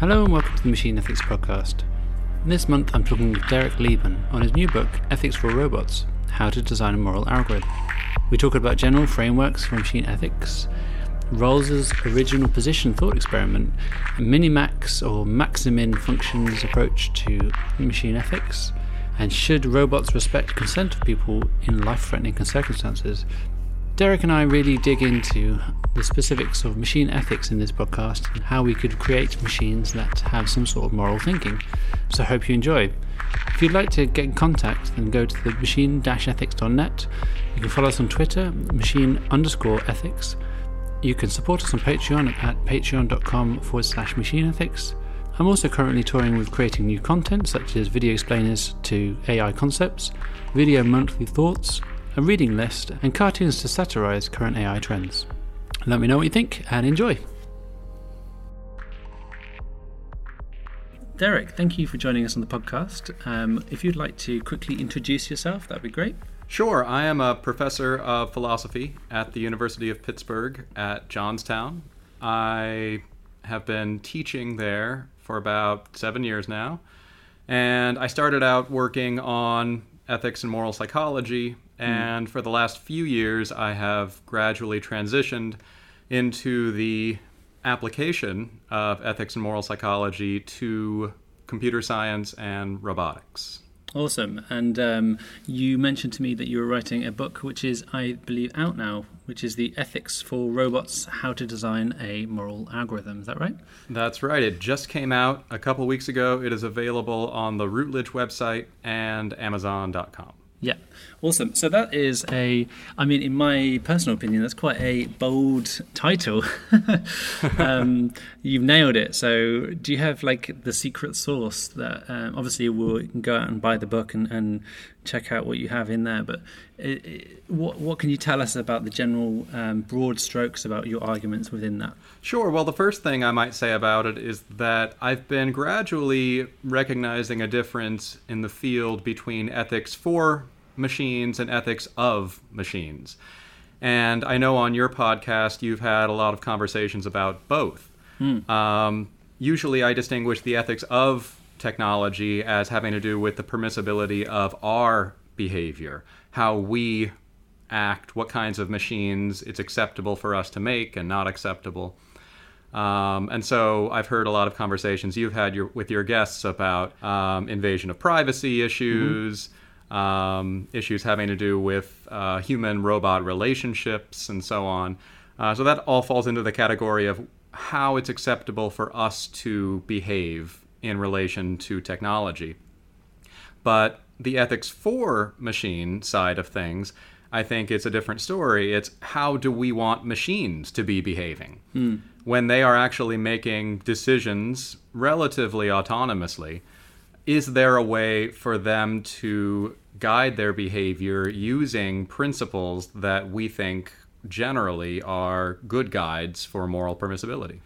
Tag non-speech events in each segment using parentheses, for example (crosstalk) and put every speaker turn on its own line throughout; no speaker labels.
Hello and welcome to the Machine Ethics Podcast. This month I'm talking with Derek Lieben on his new book, Ethics for Robots How to Design a Moral Algorithm. We talk about general frameworks for machine ethics, Rawls's original position thought experiment, Minimax or Maximin functions approach to machine ethics, and should robots respect consent of people in life threatening circumstances, Derek and I really dig into the specifics of machine ethics in this podcast and how we could create machines that have some sort of moral thinking. So I hope you enjoy. If you'd like to get in contact, then go to the machine-ethics.net. You can follow us on Twitter, machine underscore ethics. You can support us on Patreon at patreon.com forward slash machine ethics. I'm also currently touring with creating new content such as video explainers to AI concepts, video monthly thoughts, a reading list, and cartoons to satirize current AI trends. Let me know what you think and enjoy. Derek, thank you for joining us on the podcast. Um, if you'd like to quickly introduce yourself, that'd be great.
Sure. I am a professor of philosophy at the University of Pittsburgh at Johnstown. I have been teaching there for about seven years now. And I started out working on ethics and moral psychology. And mm. for the last few years, I have gradually transitioned into the application of ethics and moral psychology to computer science and robotics.
Awesome. And um, you mentioned to me that you were writing a book, which is, I believe, out now, which is The Ethics for Robots How to Design a Moral Algorithm. Is that right?
That's right. It just came out a couple weeks ago. It is available on the Routledge website and Amazon.com.
Yeah, awesome. So that is a, I mean, in my personal opinion, that's quite a bold title. (laughs) um, you've nailed it. So, do you have like the secret sauce that um, obviously we'll go out and buy the book and, and check out what you have in there? But what what can you tell us about the general um, broad strokes about your arguments within that?
Sure. Well, the first thing I might say about it is that I've been gradually recognizing a difference in the field between ethics for machines and ethics of machines. And I know on your podcast you've had a lot of conversations about both. Mm. Um, usually I distinguish the ethics of technology as having to do with the permissibility of our behavior, how we act, what kinds of machines it's acceptable for us to make and not acceptable. Um, and so I've heard a lot of conversations you've had your, with your guests about um, invasion of privacy issues, mm-hmm. um, issues having to do with uh, human robot relationships, and so on. Uh, so that all falls into the category of how it's acceptable for us to behave in relation to technology. But the ethics for machine side of things, I think it's a different story. It's how do we want machines to be behaving? Hmm when they are actually making decisions relatively autonomously, is there a way for them to guide their behavior using principles that we think generally are good guides for moral permissibility?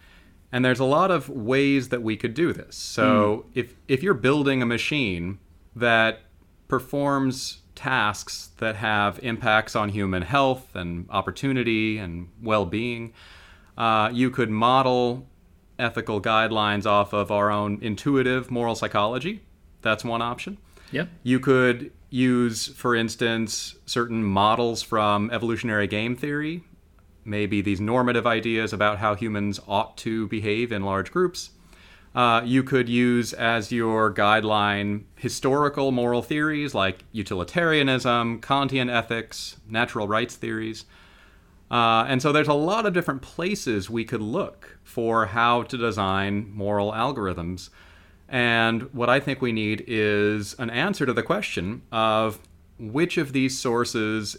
And there's a lot of ways that we could do this. So mm. if if you're building a machine that performs tasks that have impacts on human health and opportunity and well-being, uh, you could model ethical guidelines off of our own intuitive moral psychology. That's one option.
Yep.
You could use, for instance, certain models from evolutionary game theory, maybe these normative ideas about how humans ought to behave in large groups. Uh, you could use as your guideline historical moral theories like utilitarianism, Kantian ethics, natural rights theories. Uh, and so there's a lot of different places we could look for how to design moral algorithms. And what I think we need is an answer to the question of which of these sources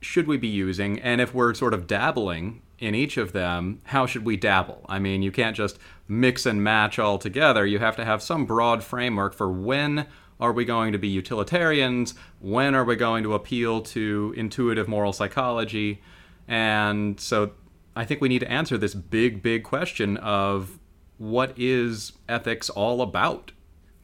should we be using? And if we're sort of dabbling in each of them, how should we dabble? I mean, you can't just mix and match all together. You have to have some broad framework for when are we going to be utilitarians? When are we going to appeal to intuitive moral psychology? And so I think we need to answer this big, big question of what is ethics all about?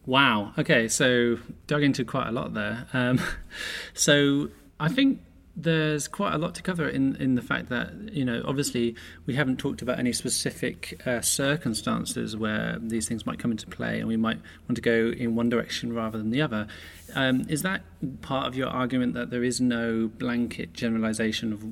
Wow. Okay, so dug into quite a lot there. Um, (laughs) so I think there's quite a lot to cover in, in the fact that, you know, obviously we haven't talked about any specific uh, circumstances where these things might come into play and we might want to go in one direction rather than the other. Um, is that part of your argument that there is no blanket generalization of,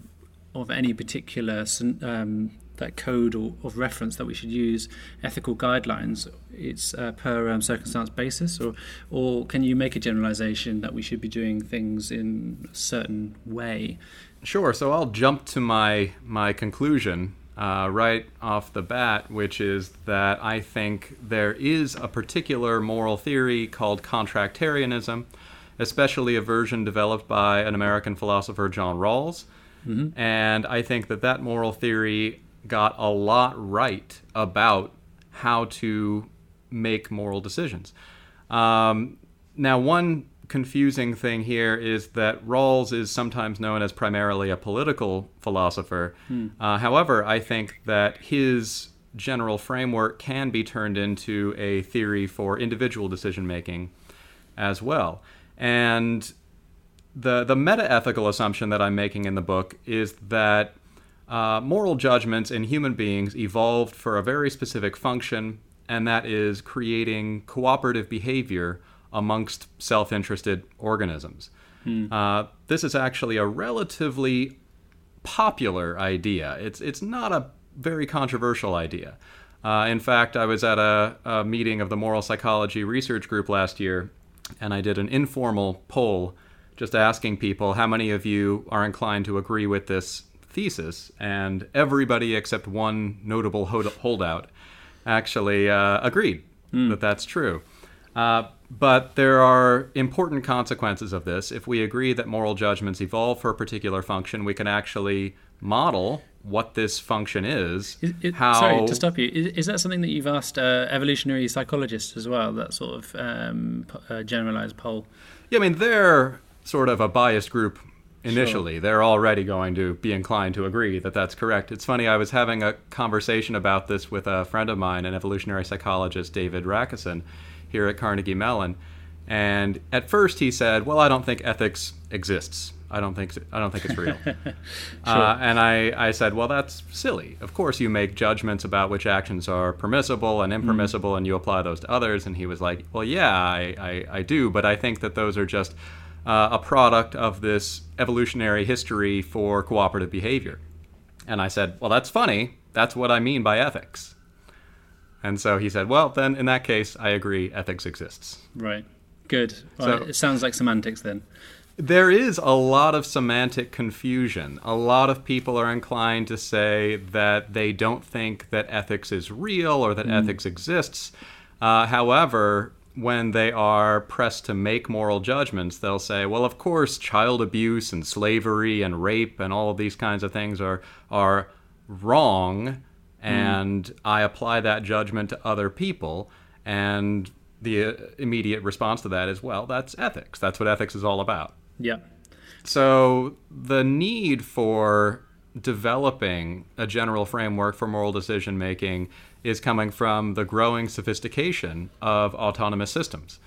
of any particular um, that code or, of reference that we should use ethical guidelines it's uh, per um, circumstance basis or or can you make a generalization that we should be doing things in a certain way
sure so i'll jump to my my conclusion uh, right off the bat, which is that I think there is a particular moral theory called contractarianism, especially a version developed by an American philosopher, John Rawls. Mm-hmm. And I think that that moral theory got a lot right about how to make moral decisions. Um, now, one confusing thing here is that Rawls is sometimes known as primarily a political philosopher. Hmm. Uh, however, I think that his general framework can be turned into a theory for individual decision making as well. And the the meta ethical assumption that I'm making in the book is that uh, moral judgments in human beings evolved for a very specific function, and that is creating cooperative behavior amongst self interested organisms. Hmm. Uh, this is actually a relatively popular idea. It's, it's not a very controversial idea. Uh, in fact, I was at a, a, meeting of the Moral Psychology Research Group last year, and I did an informal poll just asking people how many of you are inclined to agree with this thesis, and everybody except one notable holdout actually uh, agreed mm. that that's true. Uh, but there are important consequences of this. If we agree that moral judgments evolve for a particular function, we can actually model what this function is.
is it, how... Sorry to stop you. Is, is, that something that you've asked uh, evolutionary psychologists as well? That sort of um, uh, generalized poll.
Yeah, I mean they're sort of a biased group initially. Sure. They're already going to be inclined to agree that that's correct. It's funny, I was having a conversation about this with a friend of mine, an evolutionary psychologist, David Rakison, here at Carnegie Mellon. And at first he said, "Well, I don't think ethics exists. I don't think I don't think it's real." (laughs) sure. uh, and I, I said, "Well, that's silly. Of course, you make judgments about which actions are permissible and impermissible, mm. and you apply those to others." And he was like, "Well, yeah, I, I, I do, but I think that those are just uh, a product of this evolutionary history for cooperative behavior. And I said, Well, that's funny. That's what I mean by ethics. And so he said, Well, then in that case, I agree, ethics exists.
Right. Good. Well, so, it sounds like semantics then.
There is a lot of semantic confusion. A lot of people are inclined to say that they don't think that ethics is real or that mm. ethics exists. Uh, however, when they are pressed to make moral judgments, they'll say, well, of course, child abuse and slavery and rape and all of these kinds of things are, are wrong, and mm. I apply that judgment to other people. And the uh, immediate response to that is, well, that's ethics. That's what ethics is all about.
Yeah.
So the need for developing a general framework for moral decision making is coming from the growing sophistication of autonomous systems.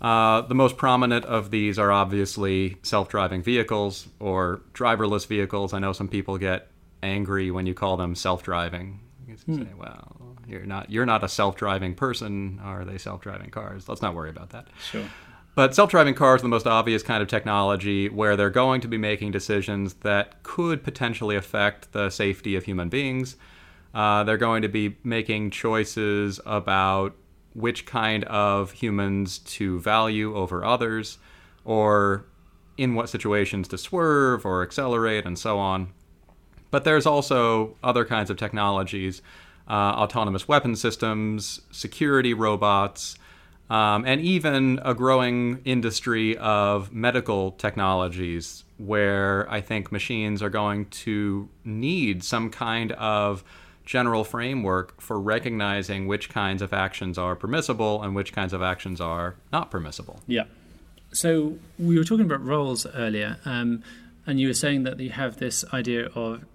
Uh, the most prominent of these are obviously self driving vehicles or driverless vehicles. I know some people get angry when you call them self driving. You hmm. say, well, you're not, you're not a self driving person. Are they self driving cars? Let's not worry about that.
Sure.
But self driving cars are the most obvious kind of technology where they're going to be making decisions that could potentially affect the safety of human beings uh, they're going to be making choices about which kind of humans to value over others, or in what situations to swerve or accelerate, and so on. But there's also other kinds of technologies uh, autonomous weapon systems, security robots, um, and even a growing industry of medical technologies where I think machines are going to need some kind of general framework for recognizing which kinds of actions are permissible and which kinds of actions are not permissible.
Yeah. So we were talking about Rawls earlier, um, and you were saying that you have this idea of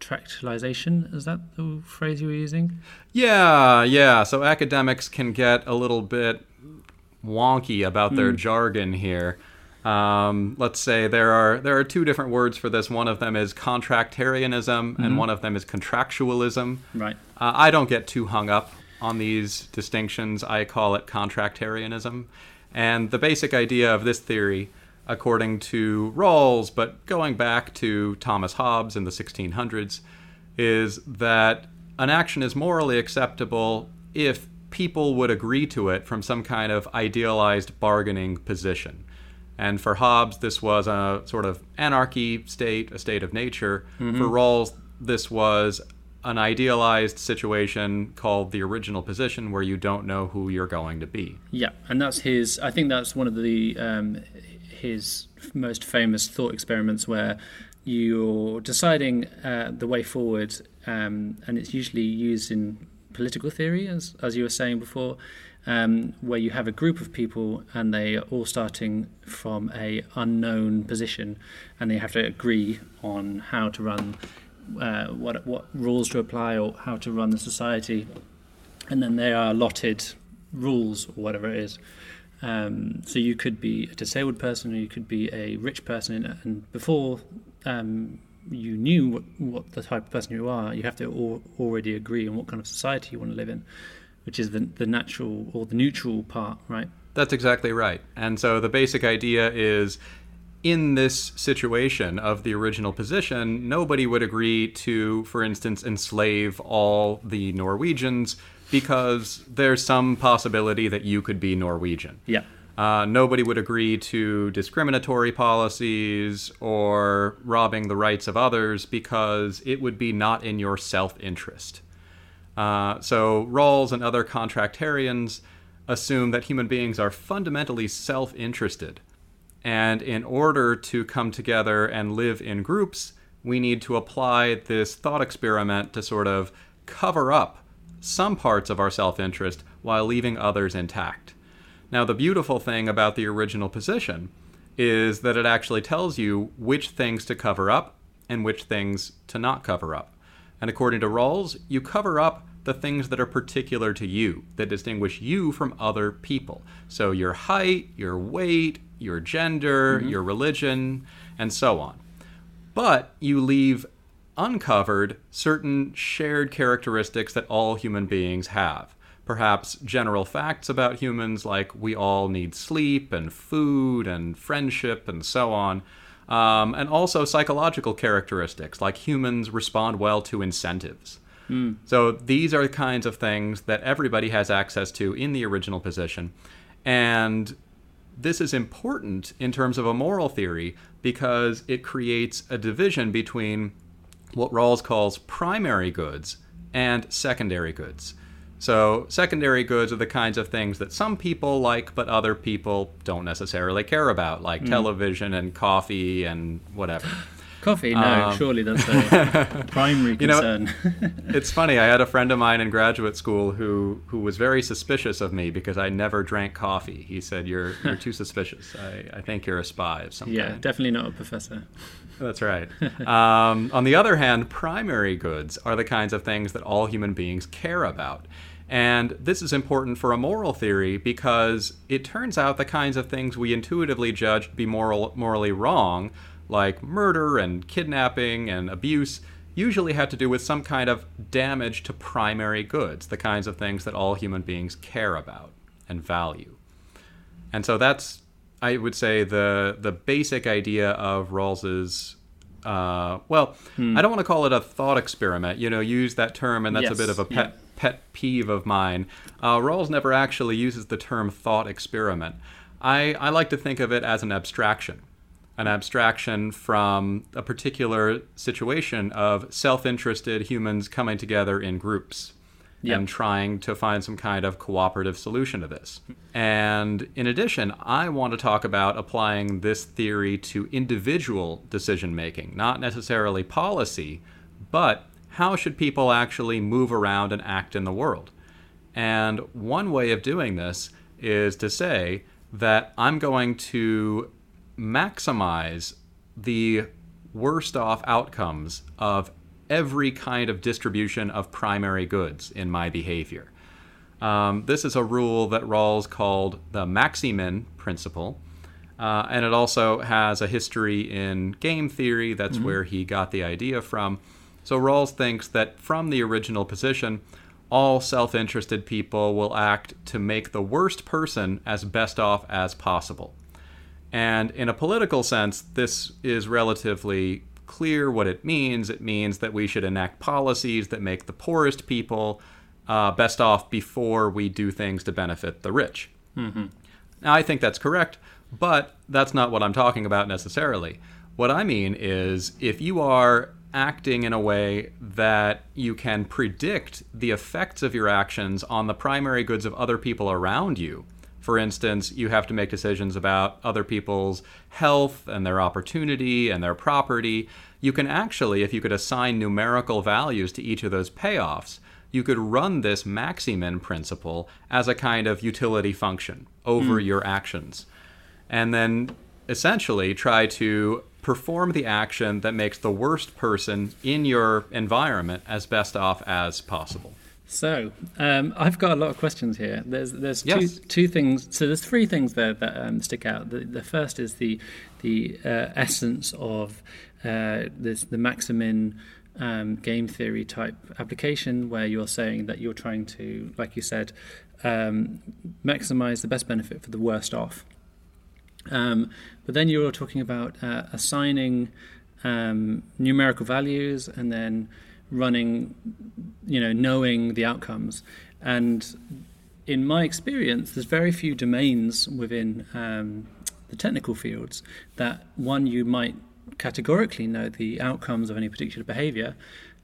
contractualization. Is that the phrase you were using?
Yeah, yeah. So academics can get a little bit wonky about their mm. jargon here. Um, let's say there are there are two different words for this. One of them is contractarianism, and one of them is contractualism.
Right.
Uh, I don't get too hung up on these distinctions. I call it contractarianism. And the basic idea of this theory, according to Rawls, but going back to Thomas Hobbes in the 1600s, is that an action is morally acceptable if people would agree to it from some kind of idealized bargaining position. And for Hobbes, this was a sort of anarchy state, a state of nature. For Rawls, this was an idealized situation called the original position where you don't know who you're going to be.
Yeah, and that's his. I think that's one of the um, his most famous thought experiments where you're deciding uh, the way forward, um, and it's usually used in political theory, as as you were saying before, um, where you have a group of people and they are all starting from a unknown position, and they have to agree on how to run, uh, what what rules to apply or how to run the society, and then they are allotted rules or whatever it is. Um, so you could be a disabled person, or you could be a rich person, and before um, you knew what, what the type of person you are, you have to al- already agree on what kind of society you want to live in, which is the the natural or the neutral part, right?
That's exactly right. And so the basic idea is in this situation of the original position, nobody would agree to, for instance, enslave all the Norwegians because there's some possibility that you could be Norwegian.
Yeah.
Uh, nobody would agree to discriminatory policies or robbing the rights of others because it would be not in your self interest. Uh, so, Rawls and other contractarians assume that human beings are fundamentally self interested. And in order to come together and live in groups, we need to apply this thought experiment to sort of cover up some parts of our self interest while leaving others intact. Now, the beautiful thing about the original position is that it actually tells you which things to cover up and which things to not cover up. And according to Rawls, you cover up the things that are particular to you, that distinguish you from other people. So your height, your weight, your gender, mm-hmm. your religion, and so on. But you leave uncovered certain shared characteristics that all human beings have. Perhaps general facts about humans, like we all need sleep and food and friendship and so on. Um, and also psychological characteristics, like humans respond well to incentives. So these are the kinds of things that everybody has access to in the original position. And this is important in terms of a moral theory because it creates a division between what Rawls calls primary goods and secondary goods. So, secondary goods are the kinds of things that some people like, but other people don't necessarily care about, like television and coffee and whatever.
Coffee? No,
Um,
surely that's a (laughs) primary
You know- (laughs) it's funny. I had a friend of mine in graduate school who who was very suspicious of me because I never drank coffee. He said, "You're you're too suspicious. I, I think you're a spy of some
yeah,
kind."
Yeah, definitely not a professor.
That's right. um, on the other hand, primary goods are the kinds of things that all human beings care about. And this is important for a moral theory because it turns out the kinds of things we intuitively judge to be moral, morally wrong, like murder and kidnapping and abuse, usually have to do with some kind of damage to primary goods, the kinds of things that all human beings care about and value. And so that's, I would say, the the basic idea of Rawls's. Uh, well, I don't want to call it a thought experiment. You know, use that term, and that's a bit of a
yeah.
pet pet peeve of mine. Uh, Rawls never actually uses the term thought experiment. I, I like to think of it as an abstraction, an abstraction from a particular situation of self-interested humans coming together in groups
Yep.
and trying to find some kind of cooperative solution to this. And in addition, I want to talk about applying this theory to individual decision making, not necessarily policy, but how should people actually move around and act in the world? And one way of doing this is to say that I'm going to maximize the worst off outcomes of every kind of distribution of primary goods in my behavior. Um, this is a rule that Rawls called the maximin principle. Uh, and it also has a history in game theory. That's where he got the idea from. So Rawls thinks that from the original position, all self interested people will act to make the worst person as best off as possible. And in a political sense, this is relatively clear what it means. It means that we should enact policies that make the poorest people uh, best off before we do things to benefit the rich. Now, I think that's correct, but that's not what I'm talking about necessarily. What I mean is if you are acting in a way that you can predict the effects of your actions on the primary goods of other people around you, for instance, you have to make decisions about other people's health and their opportunity and their property. You can actually, if you could assign numerical values to each of those payoffs, you could run this maximin principle as a kind of utility function over hmm. your actions. And then essentially try to perform the action that makes the worst person in your environment as best off as possible.
So um, I've got a lot of questions here. There's there's
Yes.
two two things. So there's three things there that um, stick out. The, the first is the the uh, essence of uh, this the Maximin um, game theory type application, where you're saying that you're trying to, like you said, um, maximize the best benefit for the worst off. Um, but then you're talking about uh, assigning um, numerical values and then running, you know, knowing the outcomes. And in my experience, there's very few domains within um, the technical fields that one you might categorically know the outcomes of any particular behavior,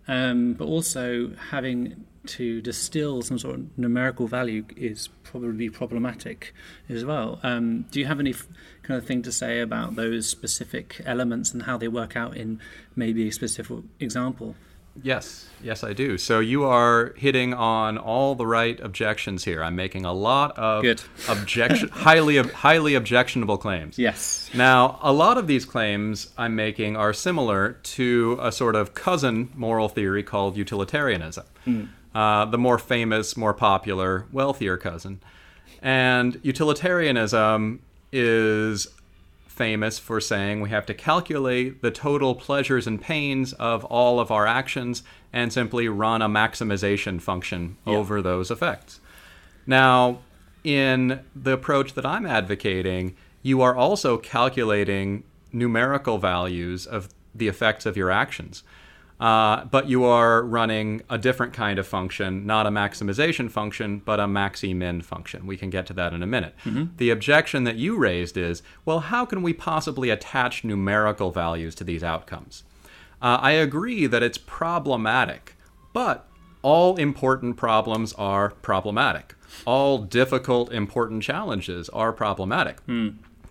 um, but also having to distill some sort of numerical value is probably problematic as well. Um, do you have any f- kind of thing to say about those specific elements and how they work out in maybe a specific example?
Yes, yes, I do. So you are hitting on all the right objections here. I'm making a lot of
Good.
objection, (laughs) highly, highly objectionable claims.
Yes.
Now, a lot of these claims I'm making are similar to a sort of cousin moral theory called utilitarianism. Uh, the more famous, more popular, wealthier cousin. And utilitarianism is famous for saying we have to calculate the total pleasures and pains of all of our actions and simply run a maximization function over those effects. Now, in the approach that I'm advocating, you are also calculating numerical values of the effects of your actions. Uh, but you are running a different kind of function, not a maximization function, but a maxi-min function. We can get to that in a minute. The objection that you raised is, well, how can we possibly attach numerical values to these outcomes? Uh, I agree that it's problematic, but all important problems are problematic. All difficult, important challenges are problematic.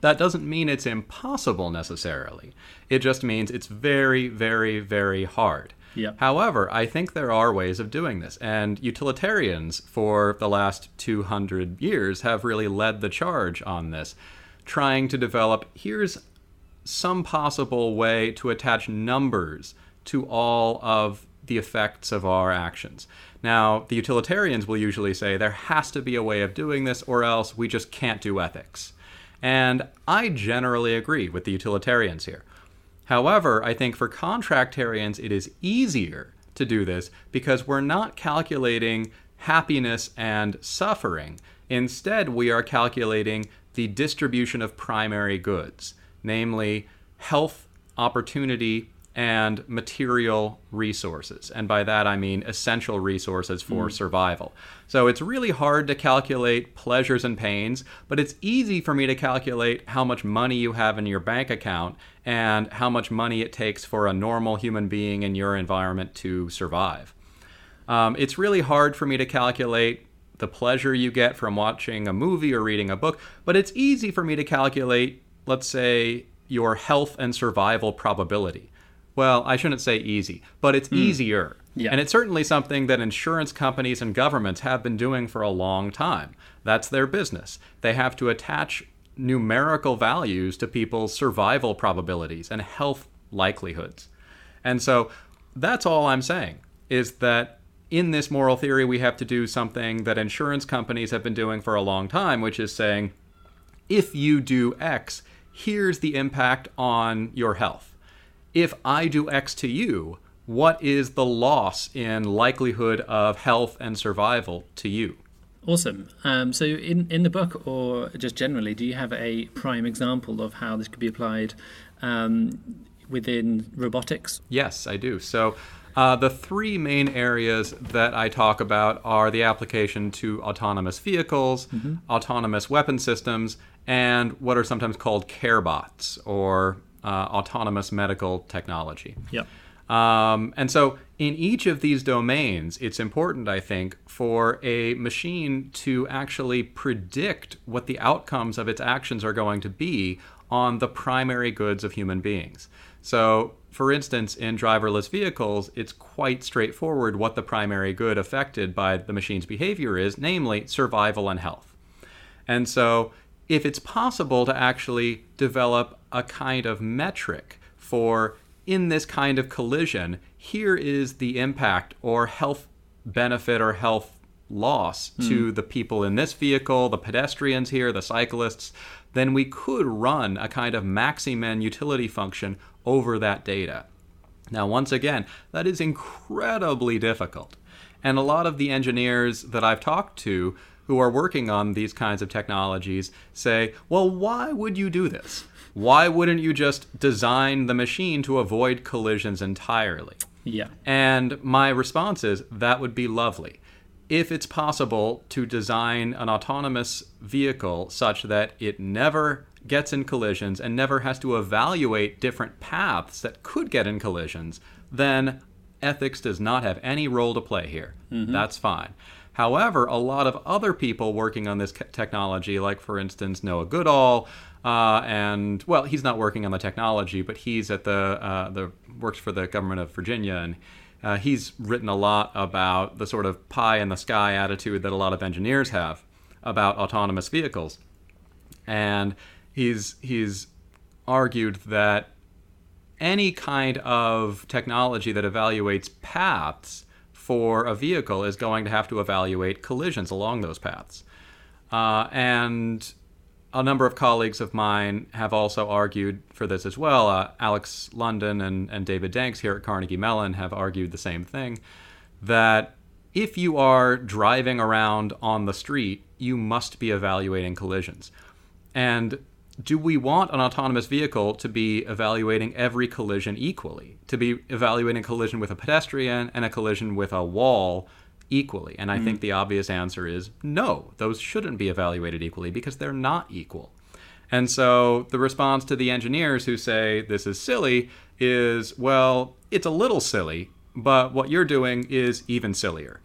That doesn't mean it's impossible necessarily. It just means it's very, very, very hard.
Yeah.
However, I think there are ways of doing this, and utilitarians for the last 200 years have really led the charge on this, trying to develop here's some possible way to attach numbers to all of the effects of our actions. Now, the utilitarians will usually say there has to be a way of doing this, or else we just can't do ethics. And I generally agree with the utilitarians here. However, I think for contractarians, it is easier to do this because we're not calculating happiness and suffering. Instead, we are calculating the distribution of primary goods, namely health, opportunity, and material resources. And by that I mean essential resources for survival. So it's really hard to calculate pleasures and pains, but it's easy for me to calculate how much money you have in your bank account and how much money it takes for a normal human being in your environment to survive. Um, it's really hard for me to calculate the pleasure you get from watching a movie or reading a book, but it's easy for me to calculate, let's say, your health and survival probability. Well, I shouldn't say easy, but it's hmm. easier.
Yeah.
And it's certainly something that insurance companies and governments have been doing for a long time. That's their business. They have to attach numerical values to people's survival probabilities and health likelihoods. And so that's all I'm saying is that in this moral theory, we have to do something that insurance companies have been doing for a long time, which is saying if you do X, here's the impact on your health. If I do X to you, what is the loss in likelihood of health and survival to you?
Awesome. Um, so, in, in the book, or just generally, do you have a prime example of how this could be applied um, within robotics?
Yes, I do. So, uh, the three main areas that I talk about are the application to autonomous vehicles, mm-hmm. autonomous weapon systems, and what are sometimes called care bots or autonomous medical technology.
Yep.
Um, and so, in each of these domains, it's important, I think, for a machine to actually predict what the outcomes of its actions are going to be on the primary goods of human beings. So, for instance, in driverless vehicles, it's quite straightforward what the primary good affected by the machine's behavior is, namely survival and health. And so, if it's possible to actually develop a kind of metric for in this kind of collision, here is the impact or health benefit or health loss mm. to the people in this vehicle, the pedestrians here, the cyclists, then we could run a kind of maximin utility function over that data. Now, once again, that is incredibly difficult. And a lot of the engineers that I've talked to who are working on these kinds of technologies say, well, why would you do this? Why wouldn't you just design the machine to avoid collisions entirely?
Yeah.
And my response is that would be lovely. If it's possible to design an autonomous vehicle such that it never gets in collisions and never has to evaluate different paths that could get in collisions, then ethics does not have any role to play here. Mm-hmm. That's fine. However, a lot of other people working on this technology, like for instance Noah Goodall, uh, and well, he's not working on the technology, but he's at the uh, the works for the government of Virginia, and uh, he's written a lot about the sort of pie in the sky attitude that a lot of engineers have about autonomous vehicles, and he's he's argued that any kind of technology that evaluates paths for a vehicle is going to have to evaluate collisions along those paths. Uh, and a number of colleagues of mine have also argued for this as well. Uh, Alex London and, and David Danks here at Carnegie Mellon have argued the same thing that if you are driving around on the street, you must be evaluating collisions. And do we want an autonomous vehicle to be evaluating every collision equally? To be evaluating a collision with a pedestrian and a collision with a wall equally? And I mm. think the obvious answer is no, those shouldn't be evaluated equally because they're not equal. And so the response to the engineers who say this is silly is well, it's a little silly, but what you're doing is even sillier.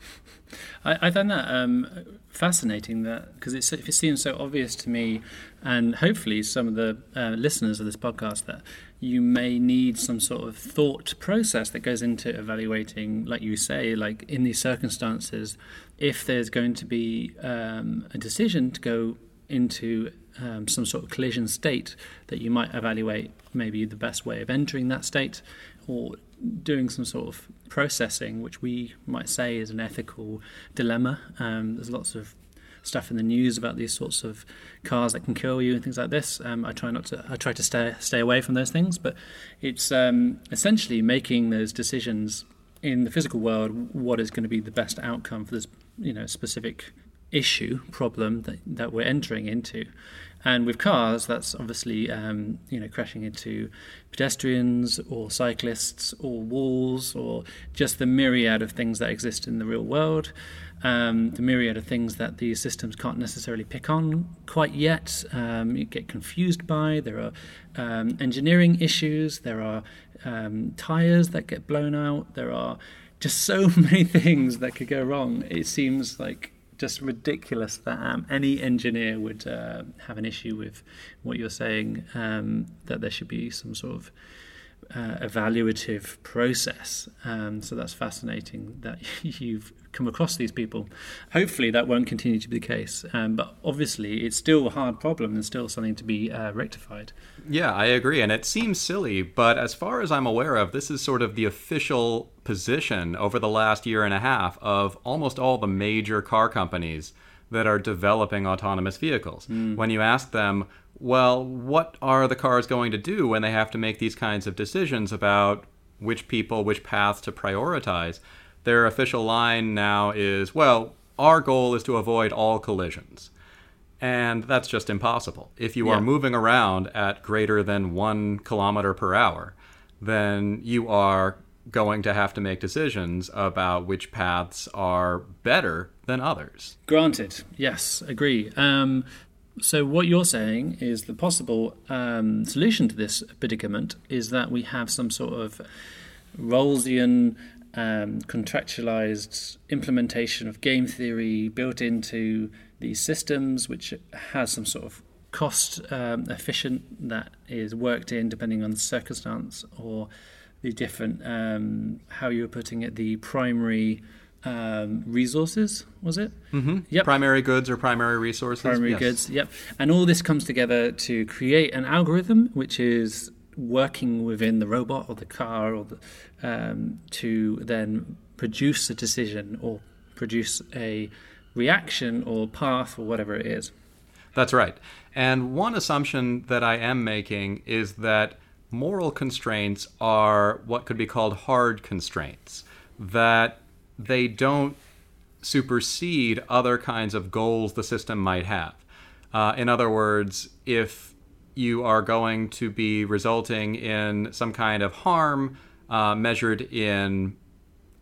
I, I that um, fascinating that because it, seems so obvious to me, and hopefully some of the uh, listeners of this podcast that you may need some sort of thought process that goes into evaluating, like you say, like in these circumstances, if there's going to be um, a decision to go into um, some sort of collision state, that you might evaluate maybe the best way of entering that state or doing some sort of processing, which we might say is an ethical dilemma. Um, there's lots of stuff in the news about these sorts of cars that can kill you and things like this. Um, I try not to. I try to stay stay away from those things, but it's um, essentially making those decisions in the physical world. What is going to be the best outcome for this, you know, specific issue problem that that we're entering into, and with cars, that's obviously um, you know crashing into pedestrians or cyclists or walls or just the myriad of things that exist in the real world. Um, the myriad of things that these systems can't necessarily pick on quite yet, um, you get confused by. There are um, engineering issues, there are um, tires that get blown out, there are just so (laughs) many things that could go wrong. It seems like just ridiculous that um, any engineer would uh, have an issue with what you're saying, um, that there should be some sort of uh, evaluative process. Um, so that's fascinating that (laughs) you've come across these people. Hopefully, that won't continue to be the case. Um, but obviously, it's still a hard problem and still something to be uh, rectified.
Yeah, I agree. And it seems silly, but as far as I'm aware of, this is sort of the official position over the last year and a half of almost all the major car companies that are developing autonomous vehicles. Mm. When you ask them, well, what are the cars going to do when they have to make these kinds of decisions about which people, which paths to prioritize? Their official line now is, well, our goal is to avoid all collisions. And that's just impossible. If you
Yeah.
are moving around at greater than one kilometer per hour, then you are going to have to make decisions about which paths are better than others.
Granted, yes, agree. Um, so what you're saying is the possible um, solution to this predicament is that we have some sort of Rawlsian um, contractualized implementation of game theory built into these systems, which has some sort of cost um, efficient that is worked in depending on the circumstance or the different um, how you were putting it the primary um, resources was it
Mm-hmm.
Yep.
Primary goods or primary resources.
primary
Yes.
goods yep and all this comes together to create an algorithm which is working within the robot or the car or the, um, to then produce a decision or produce a reaction or path or whatever it is
That's right. And one assumption that I am making is that moral constraints are what could be called hard constraints, that they don't supersede other kinds of goals the system might have. Uh, in other words, if you are going to be resulting in some kind of harm uh, measured in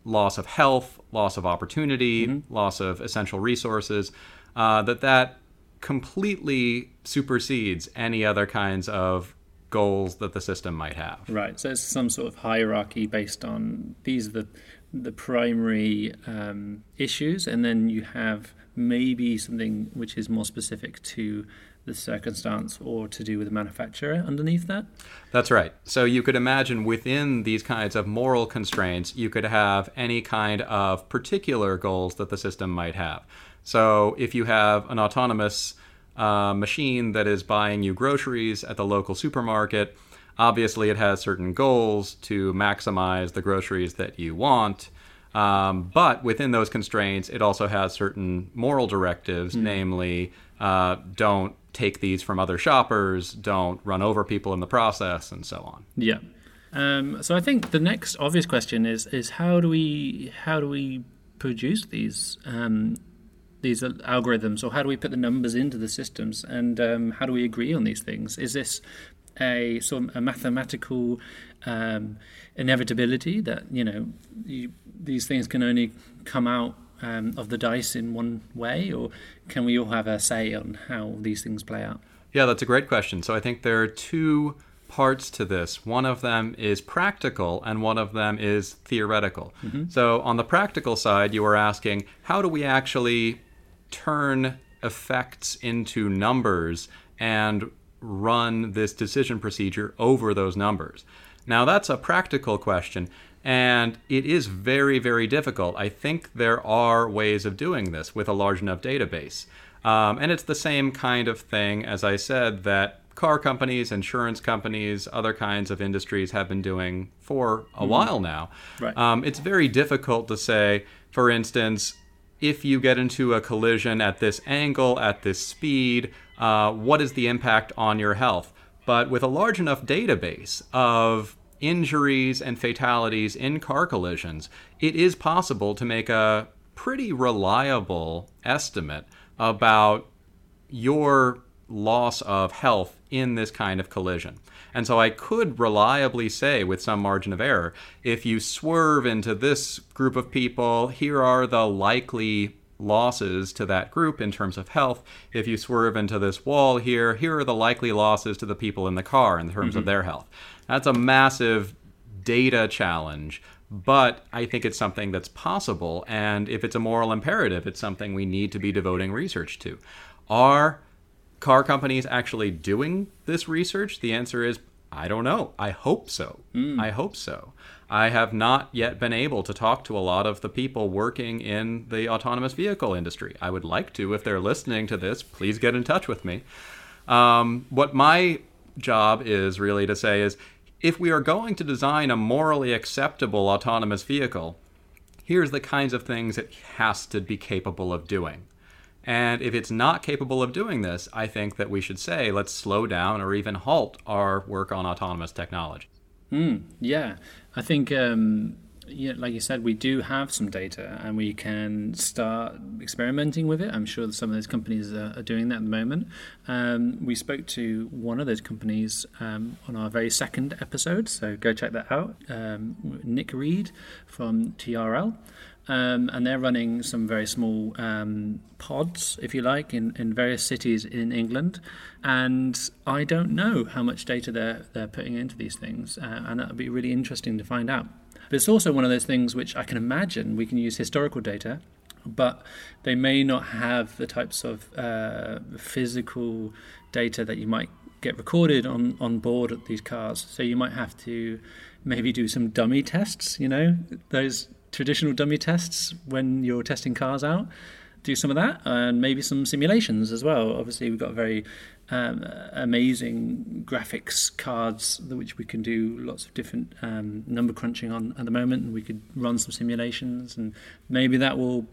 loss of health, loss of opportunity, loss of essential resources, uh, that that completely supersedes any other kinds of goals that the system might have.
Right. So it's some sort of hierarchy based on these are the the primary um, issues, and then you have maybe something which is more specific to the circumstance or to do with the manufacturer underneath that.
That's right. So you could imagine within these kinds of moral constraints, you could have any kind of particular goals that the system might have. So if you have an autonomous uh, machine that is buying you groceries at the local supermarket, obviously it has certain goals to maximize the groceries that you want. Um, but within those constraints, it also has certain moral directives, namely, uh, don't take these from other shoppers, don't run over people in the process, and so on.
Yeah. Um, so I think the next obvious question is is how do we how do we produce these um, these algorithms or how do we put the numbers into the systems and um, how do we agree on these things? Is this a sort of a mathematical um, inevitability that you know you, these things can only come out um, of the dice in one way, or can we all have a say on how these things play out?
Yeah, that's a great question. So I think there are two parts to this. One of them is practical, and one of them is theoretical. So on the practical side, you are asking how do we actually turn effects into numbers and run this decision procedure over those numbers? Now, that's a practical question, and it is very, very difficult. I think there are ways of doing this with a large enough database. Um, and it's the same kind of thing, as I said, that car companies, insurance companies, other kinds of industries have been doing for a while now.
Right.
Um, it's very difficult to say, for instance, if you get into a collision at this angle, at this speed, uh, what is the impact on your health? But with a large enough database of injuries and fatalities in car collisions, it is possible to make a pretty reliable estimate about your loss of health in this kind of collision. And so I could reliably say, with some margin of error, if you swerve into this group of people, here are the likely losses to that group in terms of health. If you swerve into this wall here, here are the likely losses to the people in the car in terms of mm-hmm. their health. That's a massive data challenge, but I think it's something that's possible. And if it's a moral imperative, it's something we need to be devoting research to. Are car companies actually doing this research? The answer is I don't know. I hope so. Hmm. I hope so. I have not yet been able to talk to a lot of the people working in the autonomous vehicle industry. I would like to. If they're listening to this, please get in touch with me. Um, what my job is really to say is if we are going to design a morally acceptable autonomous vehicle, here's the kinds of things it has to be capable of doing. And if it's not capable of doing this, I think that we should say, let's slow down or even halt our work on autonomous technology.
Mm, yeah, I think, um, yeah, like you said, we do have some data and we can start experimenting with it. I'm sure some of those companies are, are doing that at the moment. Um, we spoke to one of those companies um, on our very second episode, so go check that out. Um, Nick Reed from TRL. Um, and they're running some very small um, pods, if you like, in, in various cities in England. And I don't know how much data they're, they're putting into these things, uh, and that'll be really interesting to find out. But it's also one of those things which I can imagine we can use historical data, but they may not have the types of uh, physical data that you might get recorded on, on board at these cars. So you might have to maybe do some dummy tests, you know, those traditional dummy tests when you're testing cars out. Do some of that and maybe some simulations as well. Obviously, we've got very um, amazing graphics cards which we can do lots of different um, number crunching on at the moment, and we could run some simulations, and maybe that will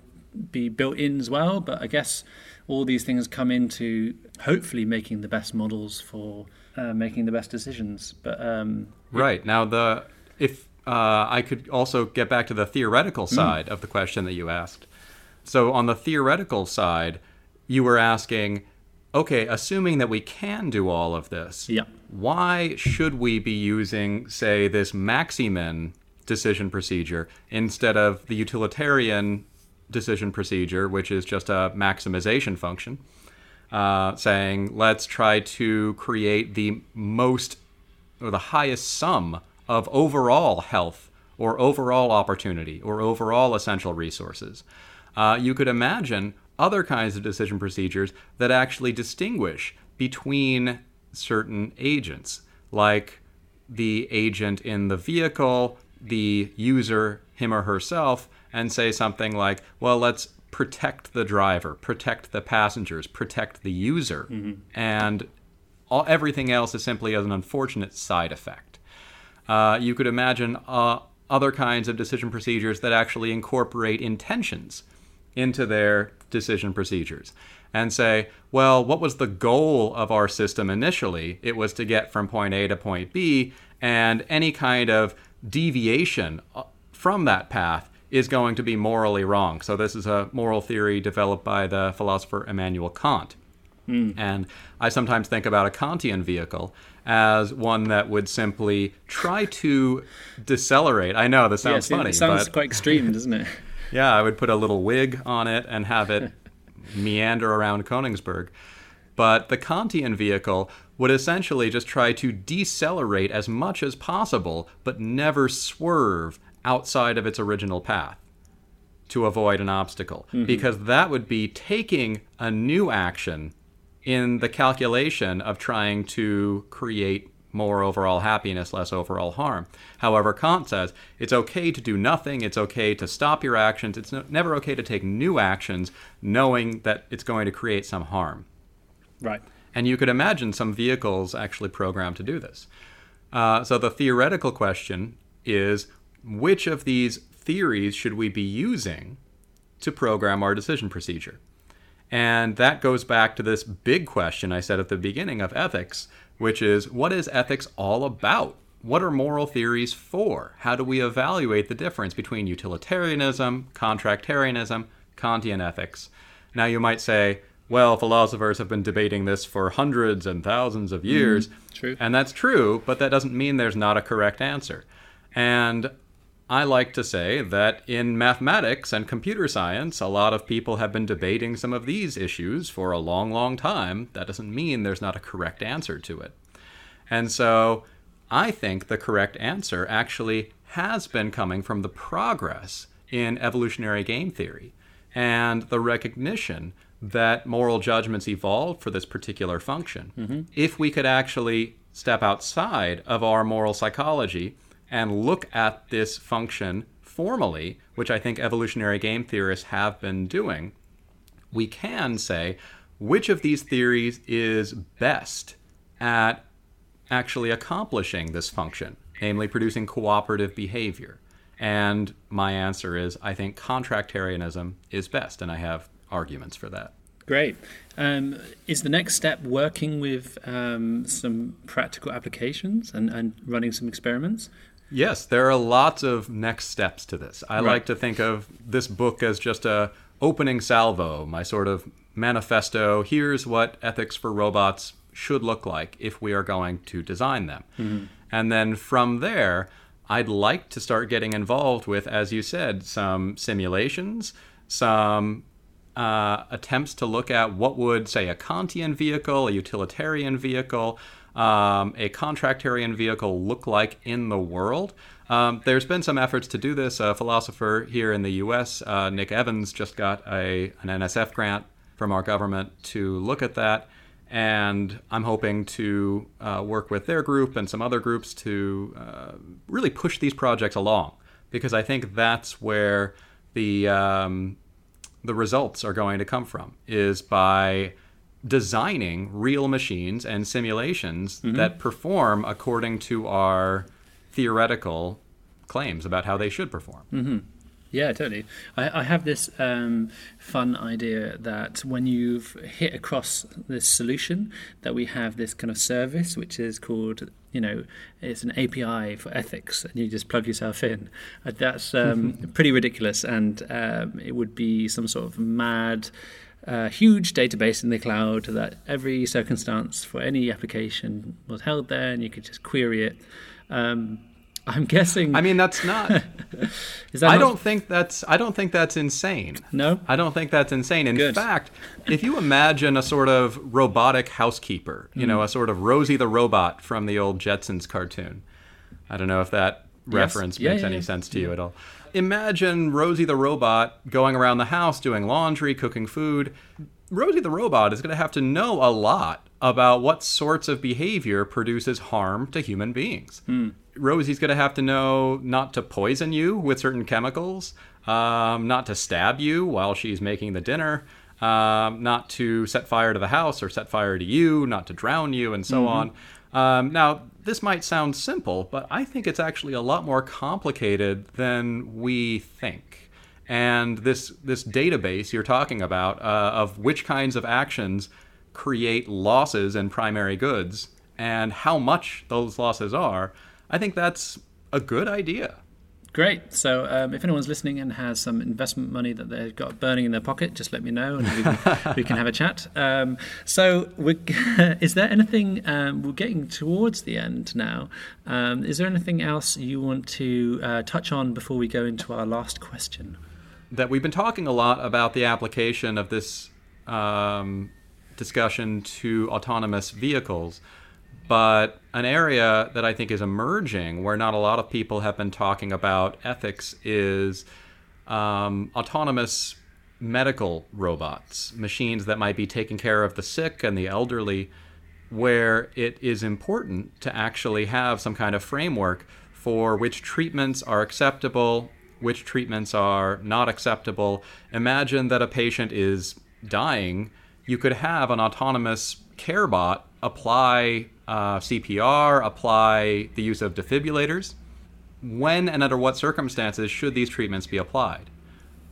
be built in as well. But I guess all these things come into hopefully making the best models for uh, making the best decisions. But um,
right now, the if uh, I could also get back to the theoretical side mm. of the question that you asked. So, on the theoretical side, you were asking, okay, assuming that we can do all of this,
yeah.
why should we be using, say, this Maximin decision procedure instead of the utilitarian decision procedure, which is just a maximization function, uh, saying, let's try to create the most or the highest sum of overall health or overall opportunity or overall essential resources. Uh, you could imagine other kinds of decision procedures that actually distinguish between certain agents, like the agent in the vehicle, the user, him or herself, and say something like, well, let's protect the driver, protect the passengers, protect the user. Mm-hmm. And all, everything else is simply as an unfortunate side effect. Uh, you could imagine uh, other kinds of decision procedures that actually incorporate intentions into their decision procedures and say, well, what was the goal of our system initially? It was to get from point A to point B, and any kind of deviation uh, from that path is going to be morally wrong. So, this is a moral theory developed by the philosopher Immanuel Kant. Mm. And I sometimes think about a Kantian vehicle as one that would simply try to decelerate. I know this sounds funny.
It sounds
but,
quite extreme, doesn't it? (laughs)
yeah, I would put a little wig on it and have it (laughs) meander around Königsberg. But the Kantian vehicle would essentially just try to decelerate as much as possible, but never swerve outside of its original path to avoid an obstacle. Mm-hmm. Because that would be taking a new action in the calculation of trying to create more overall happiness, less overall harm. However, Kant says it's okay to do nothing, it's okay to stop your actions, it's no, never okay to take new actions knowing that it's going to create some harm.
Right.
And you could imagine some vehicles actually programmed to do this. Uh, so the theoretical question is which of these theories should we be using to program our decision procedure? And that goes back to this big question I said at the beginning of ethics, which is what is ethics all about? What are moral theories for? How do we evaluate the difference between utilitarianism, contractarianism, Kantian ethics? Now, you might say, well, philosophers have been debating this for hundreds and thousands of years.
Mm.
And that's true, but that doesn't mean there's not a correct answer. And I like to say that in mathematics and computer science, a lot of people have been debating some of these issues for a long, long time. That doesn't mean there's not a correct answer to it. And so I think the correct answer actually has been coming from the progress in evolutionary game theory and the recognition that moral judgments evolved for this particular function. Mm-hmm. If we could actually step outside of our moral psychology and look at this function formally, which I think evolutionary game theorists have been doing, we can say which of these theories is best at actually accomplishing this function, namely producing cooperative behavior. And my answer is I think contractarianism is best, and I have arguments for that.
Great. Um, is the next step working with um, some practical applications and, and running some experiments?
Yes, there are lots of next steps to this. I
Right.
like to think of this book as just a opening salvo, my sort of manifesto. Here's what ethics for robots should look like if we are going to design them. And then from there, I'd like to start getting involved with, as you said, some simulations, some uh, attempts to look at what would, say, a Kantian vehicle, a utilitarian vehicle, um, a contractarian vehicle look like in the world. Um, there's been some efforts to do this. A philosopher here in the U.S., uh, Nick Evans, just got a an NSF grant from our government to look at that, and I'm hoping to uh, work with their group and some other groups to uh, really push these projects along because I think that's where the um, the results are going to come from is by designing real machines and simulations that perform according to our theoretical claims about how they should perform.
Yeah, totally. I, I have this um, fun idea that when you've hit across this solution, that we have this kind of service which is called, you know, it's an API for ethics, and you just plug yourself in. Uh, That's um, (laughs) pretty ridiculous, and um, it would be some sort of mad. Uh, huge database in the cloud that every circumstance for any application was held there, and you could just query it. Um, I'm guessing.
I mean, that's not. (laughs)
is that
I
not-
don't think that's. I don't think that's insane.
No.
I don't think that's insane. In
Good.
fact, if you imagine a sort of robotic housekeeper, you know, a sort of Rosie the robot from the old Jetsons cartoon. I don't know if that reference
Yeah,
makes
yeah,
any
yeah.
sense to you at all. Imagine Rosie the robot going around the house doing laundry, cooking food. Rosie the robot is going to have to know a lot about what sorts of behavior produces harm to human beings. Rosie's going to have to know not to poison you with certain chemicals, um, not to stab you while she's making the dinner, um, not to set fire to the house or set fire to you, not to drown you, and so on. Um, now, this might sound simple, but I think it's actually a lot more complicated than we think. And this this database you're talking about uh, of which kinds of actions create losses in primary goods and how much those losses are, I think that's a good idea.
Great. So, um, if anyone's listening and has some investment money that they've got burning in their pocket, just let me know and we can, (laughs) we can have a chat. Um, so, we (laughs) is there anything? Um, we're getting towards the end now. Um, is there anything else you want to uh, touch on before we go into our last question?
that we've been talking a lot about the application of this um, discussion to autonomous vehicles, but an area that I think is emerging where not a lot of people have been talking about ethics is um, autonomous medical robots, machines that might be taking care of the sick and the elderly, where it is important to actually have some kind of framework for which treatments are acceptable, which treatments are not acceptable. Imagine that a patient is dying. You could have an autonomous care bot apply uh, CPR, apply the use of defibrillators. When and under what circumstances should these treatments be applied?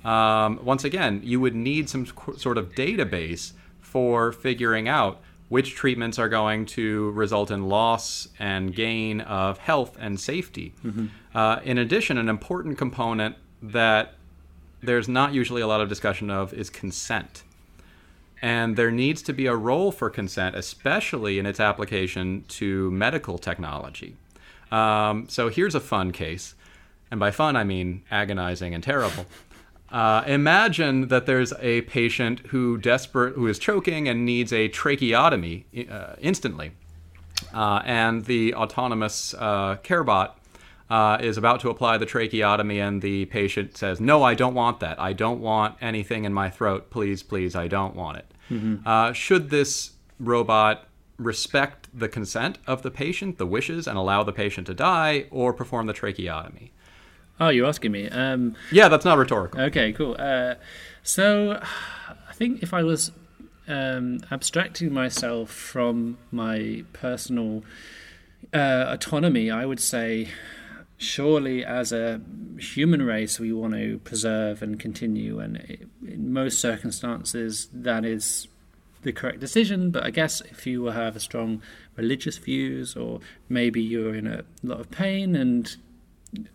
um, once again, you would need some sort of database for figuring out which treatments are going to result in loss and gain of health and safety. Uh, in addition, an important component that there's not usually a lot of discussion of is consent. And there needs to be a role for consent, especially in its application to medical technology. Um, so here's a fun case. And by fun, I mean agonizing and terrible. Uh, imagine that there's a patient who desperate who is choking and needs a tracheotomy uh, instantly, uh, and the autonomous uh, care bot uh, is about to apply the tracheotomy, and the patient says, "No, I don't want that. I don't want anything in my throat. Please, please, I don't want it." Uh, should this robot respect the consent of the patient, the wishes, and allow the patient to die, or perform the tracheotomy?
Oh, you're asking me. Um,
Yeah, that's not rhetorical.
Okay, cool. Uh, so, I think if I was um, abstracting myself from my personal uh, autonomy, I would say, surely as a human race we want to preserve and continue and in most circumstances that is the correct decision. But i guess if you have a strong religious views or maybe you're in a lot of pain and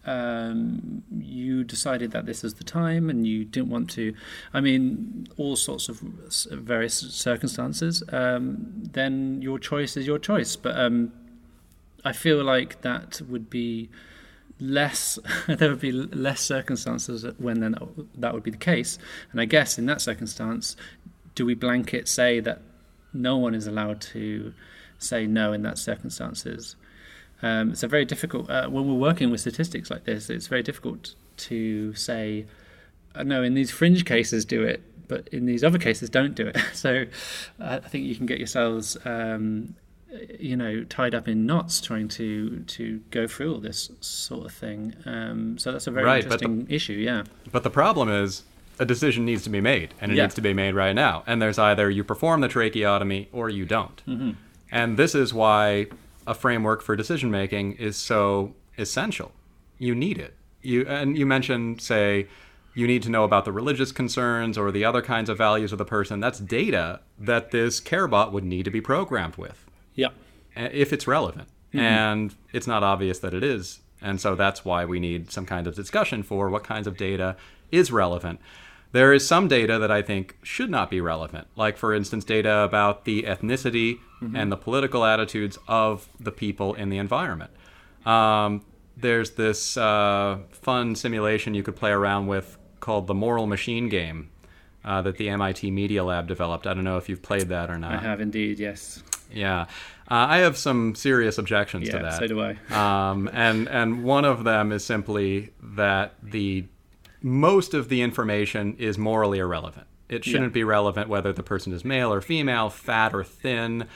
um, you decided that this is the time and you didn't want to i mean all sorts of various circumstances um, then your choice is your choice. But um, i feel like that would be less (laughs) there would be less circumstances when then that would be the case. And i guess in that circumstance do we blanket say that no one is allowed to say no in that circumstances? Um, it's a very difficult uh, when we're working with statistics like this it's very difficult to say uh, no in these fringe cases do it but in these other cases don't do it. (laughs) So uh, i think you can get yourselves um, you know tied up in knots trying to to go through all this sort of thing. Um, so that's a very right, interesting the, issue. Yeah.
But the problem is a decision needs to be made, and it yeah. needs to be made right now. And there's either you perform the tracheotomy or you don't. Mm-hmm. And this is why a framework for decision making is so essential. You need it. You and you mentioned say you need to know about the religious concerns or the other kinds of values of the person. That's data that this CareBot would need to be programmed with.
Yeah.
If it's relevant. Mm-hmm. And it's not obvious that it is. And so that's why we need some kind of discussion for what kinds of data is relevant. There is some data that I think should not be relevant, like, for instance, data about the ethnicity mm-hmm. and the political attitudes of the people in the environment. Um, there's this uh, fun simulation you could play around with called the Moral Machine Game uh, that the MIT Media Lab developed. I don't know if you've played that or not. I
have indeed, yes.
Yeah, uh, I have some serious objections
yeah,
to that.
So do I. (laughs)
um, and and one of them is simply that the most of the information is morally irrelevant. It shouldn't yeah. be relevant whether the person is male or female, fat or thin,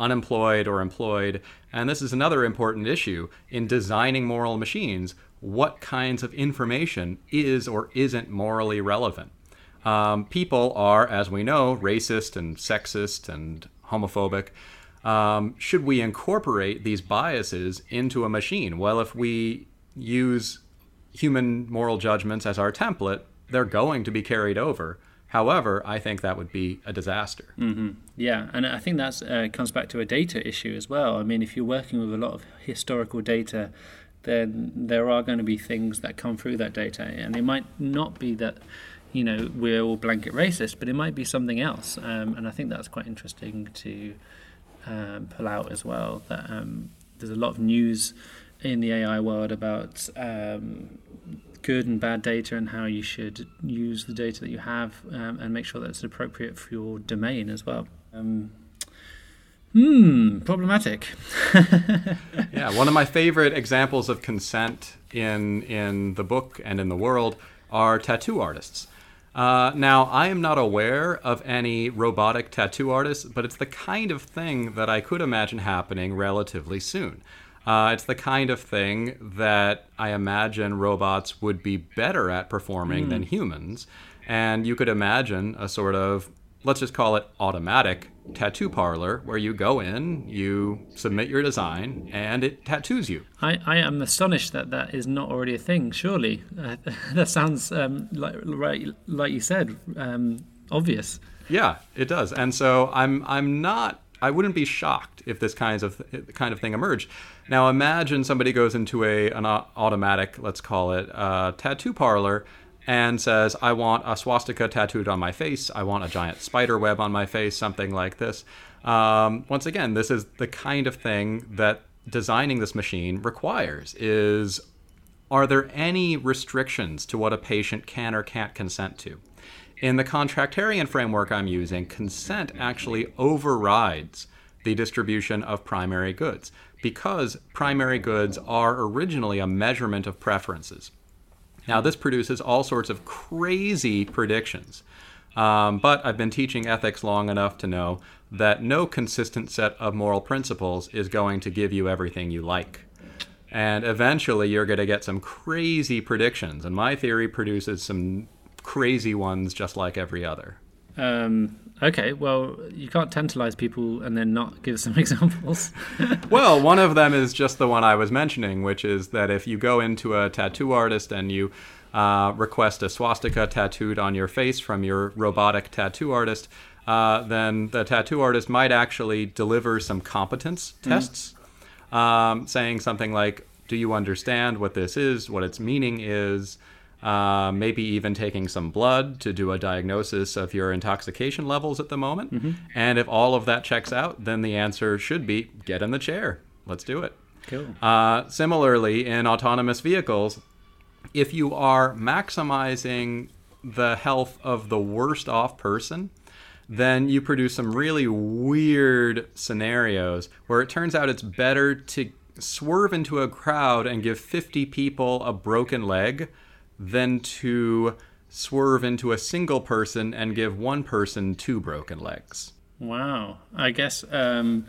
unemployed or employed. And this is another important issue in designing moral machines. What kinds of information is or isn't morally relevant? Um, people are, as we know, racist and sexist and homophobic um, should we incorporate these biases into a machine? Well, if we use human moral judgments as our template, they're going to be carried over. However, I think that would be a disaster.
Mm-hmm. Yeah, and I think that uh, comes back to a data issue as well. I mean, if you're working with a lot of historical data, then there are going to be things that come through that data, and it might not be that you know we're all blanket racist, but it might be something else. Um, and I think that's quite interesting to um, pull out as well. That um, there's a lot of news in the AI world about um, good and bad data and how you should use the data that you have um, and make sure that it's appropriate for your domain as well. Um, hmm, problematic. (laughs)
yeah, one of my favorite examples of consent in in the book and in the world are tattoo artists. Uh, now, I am not aware of any robotic tattoo artists, but it's the kind of thing that I could imagine happening relatively soon. Uh, it's the kind of thing that I imagine robots would be better at performing mm. than humans. And you could imagine a sort of let's just call it automatic tattoo parlor where you go in, you submit your design, and it tattoos you.
I, I am astonished that that is not already a thing, surely. Uh, (laughs) that sounds, um, like, right, like you said, um, obvious.
Yeah, it does. And so I'm, I'm not. I wouldn't be shocked if this kinds of kind of thing emerged. Now imagine somebody goes into a an automatic, let's call it, uh, tattoo parlor, and says, I want a swastika tattooed on my face. I want a giant spider web on my face, something like this. Um, once again, this is the kind of thing that designing this machine requires is are there any restrictions to what a patient can or can't consent to? In the contractarian framework I'm using, consent actually overrides the distribution of primary goods because primary goods are originally a measurement of preferences. Now, this produces all sorts of crazy predictions. Um, but I've been teaching ethics long enough to know that no consistent set of moral principles is going to give you everything you like. And eventually, you're going to get some crazy predictions. And my theory produces some crazy ones just like every other.
Um, okay, well, you can't tantalize people and then not give some (laughs) examples.
well, one of them is just the one I was mentioning, which is that if you go into a tattoo artist and you uh, request a swastika tattooed on your face from your robotic tattoo artist, uh, then the tattoo artist might actually deliver some competence mm-hmm. tests, um, saying something like, Do you understand what this is, what its meaning is? Uh, maybe even taking some blood to do a diagnosis of your intoxication levels at the moment. Mm-hmm. And if all of that checks out, then the answer should be get in the chair. Let's do it.
Cool.
Uh, similarly, in autonomous vehicles, if you are maximizing the health of the worst off person, then you produce some really weird scenarios where it turns out it's better to swerve into a crowd and give 50 people a broken leg than to swerve into a single person and give one person two broken legs.
Wow. I guess um,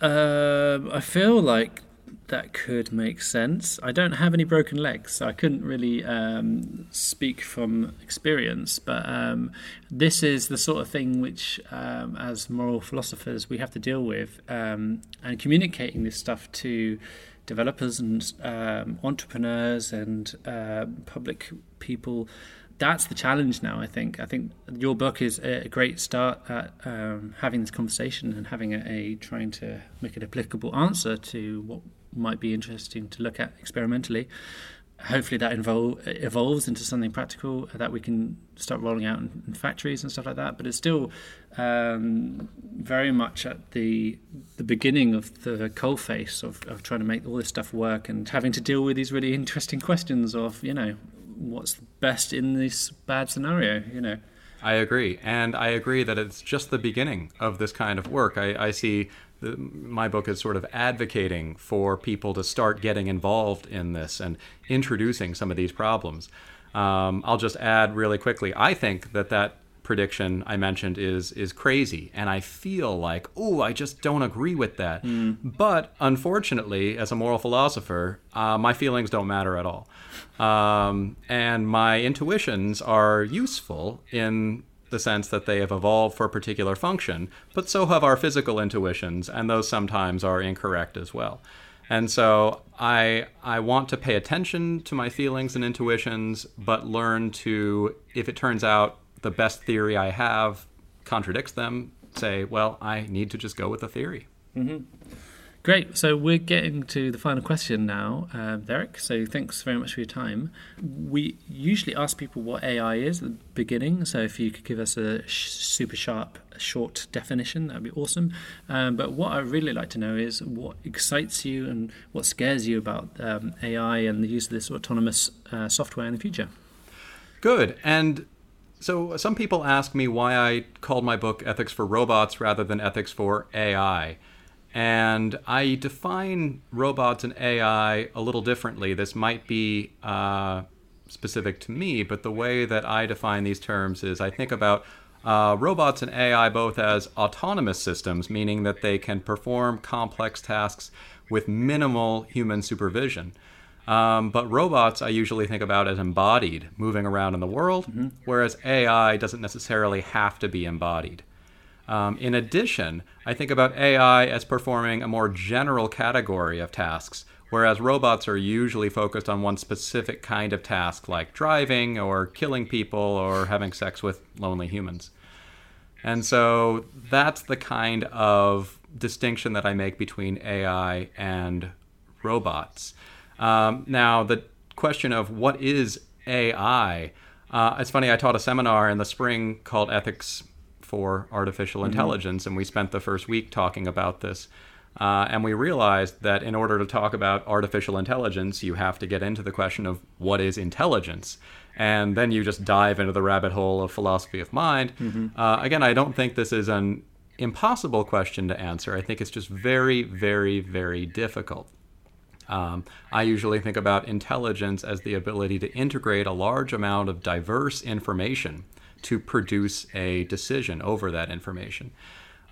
uh, I feel like that could make sense. I don't have any broken legs, so I couldn't really um, speak from experience. But um, this is the sort of thing which, um, as moral philosophers, we have to deal with, um, and communicating this stuff to developers and um, entrepreneurs and uh, public people. That's the challenge now. I think. I think your book is a great start at um, having this conversation and having a, a trying to make an applicable answer to what might be interesting to look at experimentally. Hopefully, that evol- evolves into something practical that we can start rolling out in, in factories and stuff like that. But it's still um, very much at the the beginning of the coalface of, of trying to make all this stuff work and having to deal with these really interesting questions of you know what's best in this bad scenario. You know.
I agree, and I agree that it's just the beginning of this kind of work. I, I see the, my book is sort of advocating for people to start getting involved in this and introducing some of these problems. Um, I'll just add really quickly. I think that that prediction I mentioned is is crazy, and I feel like, oh, I just don't agree with that. Mm. But unfortunately, as a moral philosopher, uh, my feelings don't matter at all, um, and my intuitions are useful in the sense that they have evolved for a particular function, but so have our physical intuitions, and those sometimes are incorrect as well. And so I I want to pay attention to my feelings and intuitions, but learn to if it turns out the best theory I have contradicts them, say, well, I need to just go with the theory.
Mm-hmm. Great. So we're getting to the final question now, uh, Derek. So thanks very much for your time. We usually ask people what AI is at the beginning. So if you could give us a sh- super sharp, short definition, that'd be awesome. Um, but what I'd really like to know is what excites you and what scares you about um, AI and the use of this autonomous uh, software in the future.
Good. And so some people ask me why I called my book Ethics for Robots rather than Ethics for AI. And I define robots and AI a little differently. This might be uh, specific to me, but the way that I define these terms is I think about uh, robots and AI both as autonomous systems, meaning that they can perform complex tasks with minimal human supervision. Um, but robots, I usually think about as embodied, moving around in the world, mm-hmm. whereas AI doesn't necessarily have to be embodied. Um, in addition, I think about AI as performing a more general category of tasks, whereas robots are usually focused on one specific kind of task, like driving or killing people or having sex with lonely humans. And so that's the kind of distinction that I make between AI and robots. Um, now, the question of what is AI, uh, it's funny, I taught a seminar in the spring called Ethics for artificial mm-hmm. intelligence, and we spent the first week talking about this. Uh, and we realized that in order to talk about artificial intelligence, you have to get into the question of what is intelligence. And then you just dive into the rabbit hole of philosophy of mind. Mm-hmm. Uh, again, I don't think this is an impossible question to answer. I think it's just very, very, very difficult. Um, I usually think about intelligence as the ability to integrate a large amount of diverse information to produce a decision over that information.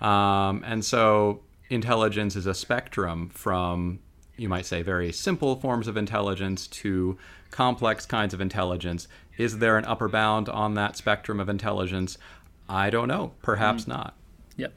Um, and so intelligence is a spectrum from you might say, very simple forms of intelligence to complex kinds of intelligence. Is there an upper bound on that spectrum of intelligence? I don't know. Perhaps mm. not.
Yep.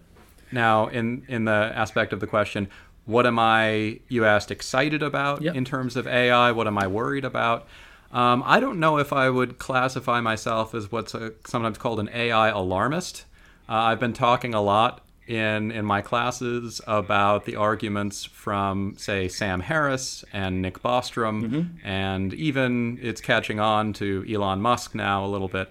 Now, in in the aspect of the question, what am I? You asked excited about yep. in terms of AI. What am I worried about? Um, I don't know if I would classify myself as what's a, sometimes called an AI alarmist. Uh, I've been talking a lot in in my classes about the arguments from say Sam Harris and Nick Bostrom, mm-hmm. and even it's catching on to Elon Musk now a little bit.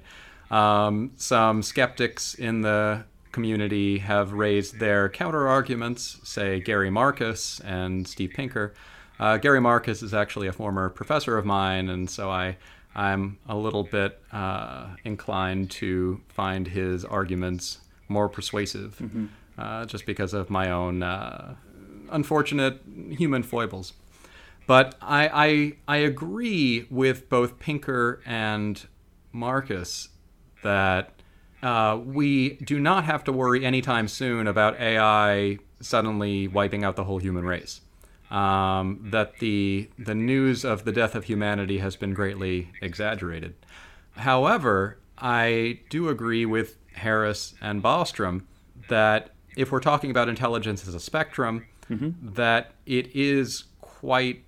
Um, some skeptics in the community have raised their counter arguments, say Gary Marcus and Steve Pinker. Uh, Gary Marcus is actually a former professor of mine, and so I I'm a little bit uh, inclined to find his arguments more persuasive. Mm-hmm uh, just because of my own uh, unfortunate human foibles. But I, I, I agree with both Pinker and Marcus that uh, we do not have to worry anytime soon about AI suddenly wiping out the whole human race. Um, that the the news of the death of humanity has been greatly exaggerated. However, I do agree with Harris and Bostrom that if we're talking about intelligence as a spectrum, mm-hmm. that it is quite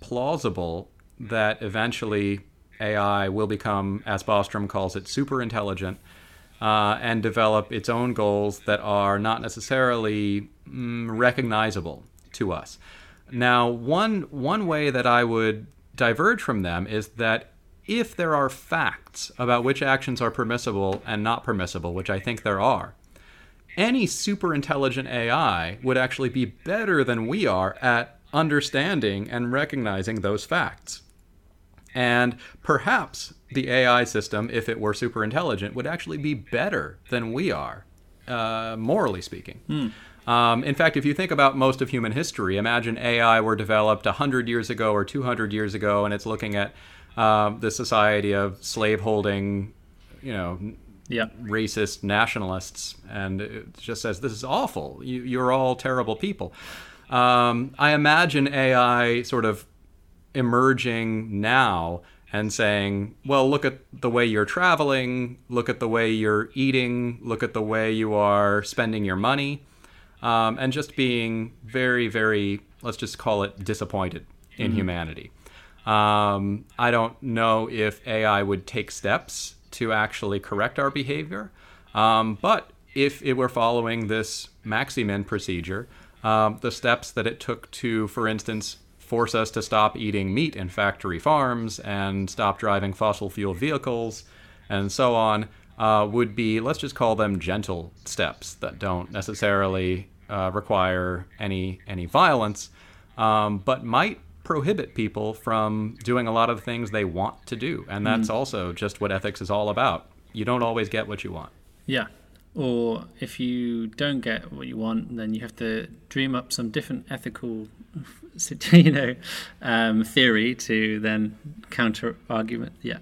plausible that eventually AI will become, as Bostrom calls it, super intelligent uh, and develop its own goals that are not necessarily mm, recognizable to us. Now, one one way that I would diverge from them is that if there are facts about which actions are permissible and not permissible, which I think there are, any super intelligent AI would actually be better than we are at understanding and recognizing those facts. And perhaps the AI system, if it were super intelligent, would actually be better than we are, uh, morally speaking. Hmm. Um, in fact, if you think about most of human history, imagine AI were developed 100 years ago or 200 years ago, and it's looking at uh, the society of slaveholding, you know,
yeah.
racist nationalists, and it just says this is awful. You, are all terrible people. Um, I imagine AI sort of emerging now and saying, well, look at the way you're traveling, look at the way you're eating, look at the way you are spending your money, um, and just being very, very, let's just call it disappointed in mm-hmm. humanity. Um, I don't know if AI would take steps to actually correct our behavior. Um, but if it were following this Maximin procedure, um, the steps that it took to, for instance, force us to stop eating meat in factory farms and stop driving fossil fuel vehicles and so on uh, would be, let's just call them gentle steps that don't necessarily uh, require any any violence, um, but might prohibit people from doing a lot of things they want to do. And that's mm. also just what ethics is all about. You don't always get what you want.
Yeah. Or if you don't get what you want, then you have to dream up some different ethical, (laughs) you know, um, theory to then counter argument. Yeah.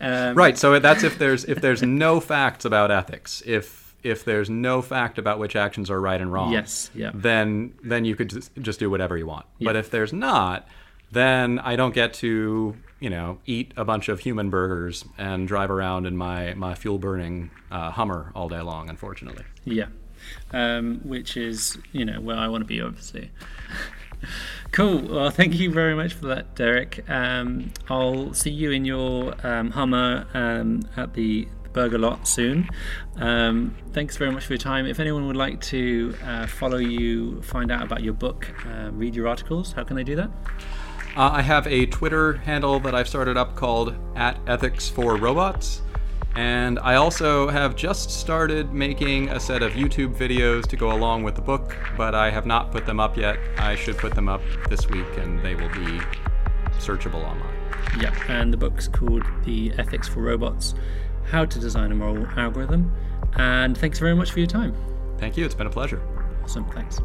Um, right. So that's if there's if there's no facts about ethics. If if there's no fact about which actions are right and wrong,
yes, yeah.
then then you could just, do whatever you want. Yeah. But if there's not, then I don't get to you know eat a bunch of human burgers and drive around in my my fuel burning uh, Hummer all day long. Unfortunately.
Yeah, um, which is you know where I want to be, obviously. (laughs) Cool. Well, thank you very much for that, Derek. Um, I'll see you in your um, Hummer um, at the burger lot soon. Um, thanks very much for your time. If anyone would like to uh, follow you, find out about your book, uh, read your articles, how can they do that?
Uh, I have a Twitter handle that I've started up called at Ethics for Robots. And I also have just started making a set of YouTube videos to go along with the book, but I have not put them up yet. I should put them up this week and they will be searchable online.
Yeah, and the book's called The Ethics for Robots how to design a moral algorithm. And thanks very much for your time.
Thank you. It's been a pleasure.
Awesome. Thanks.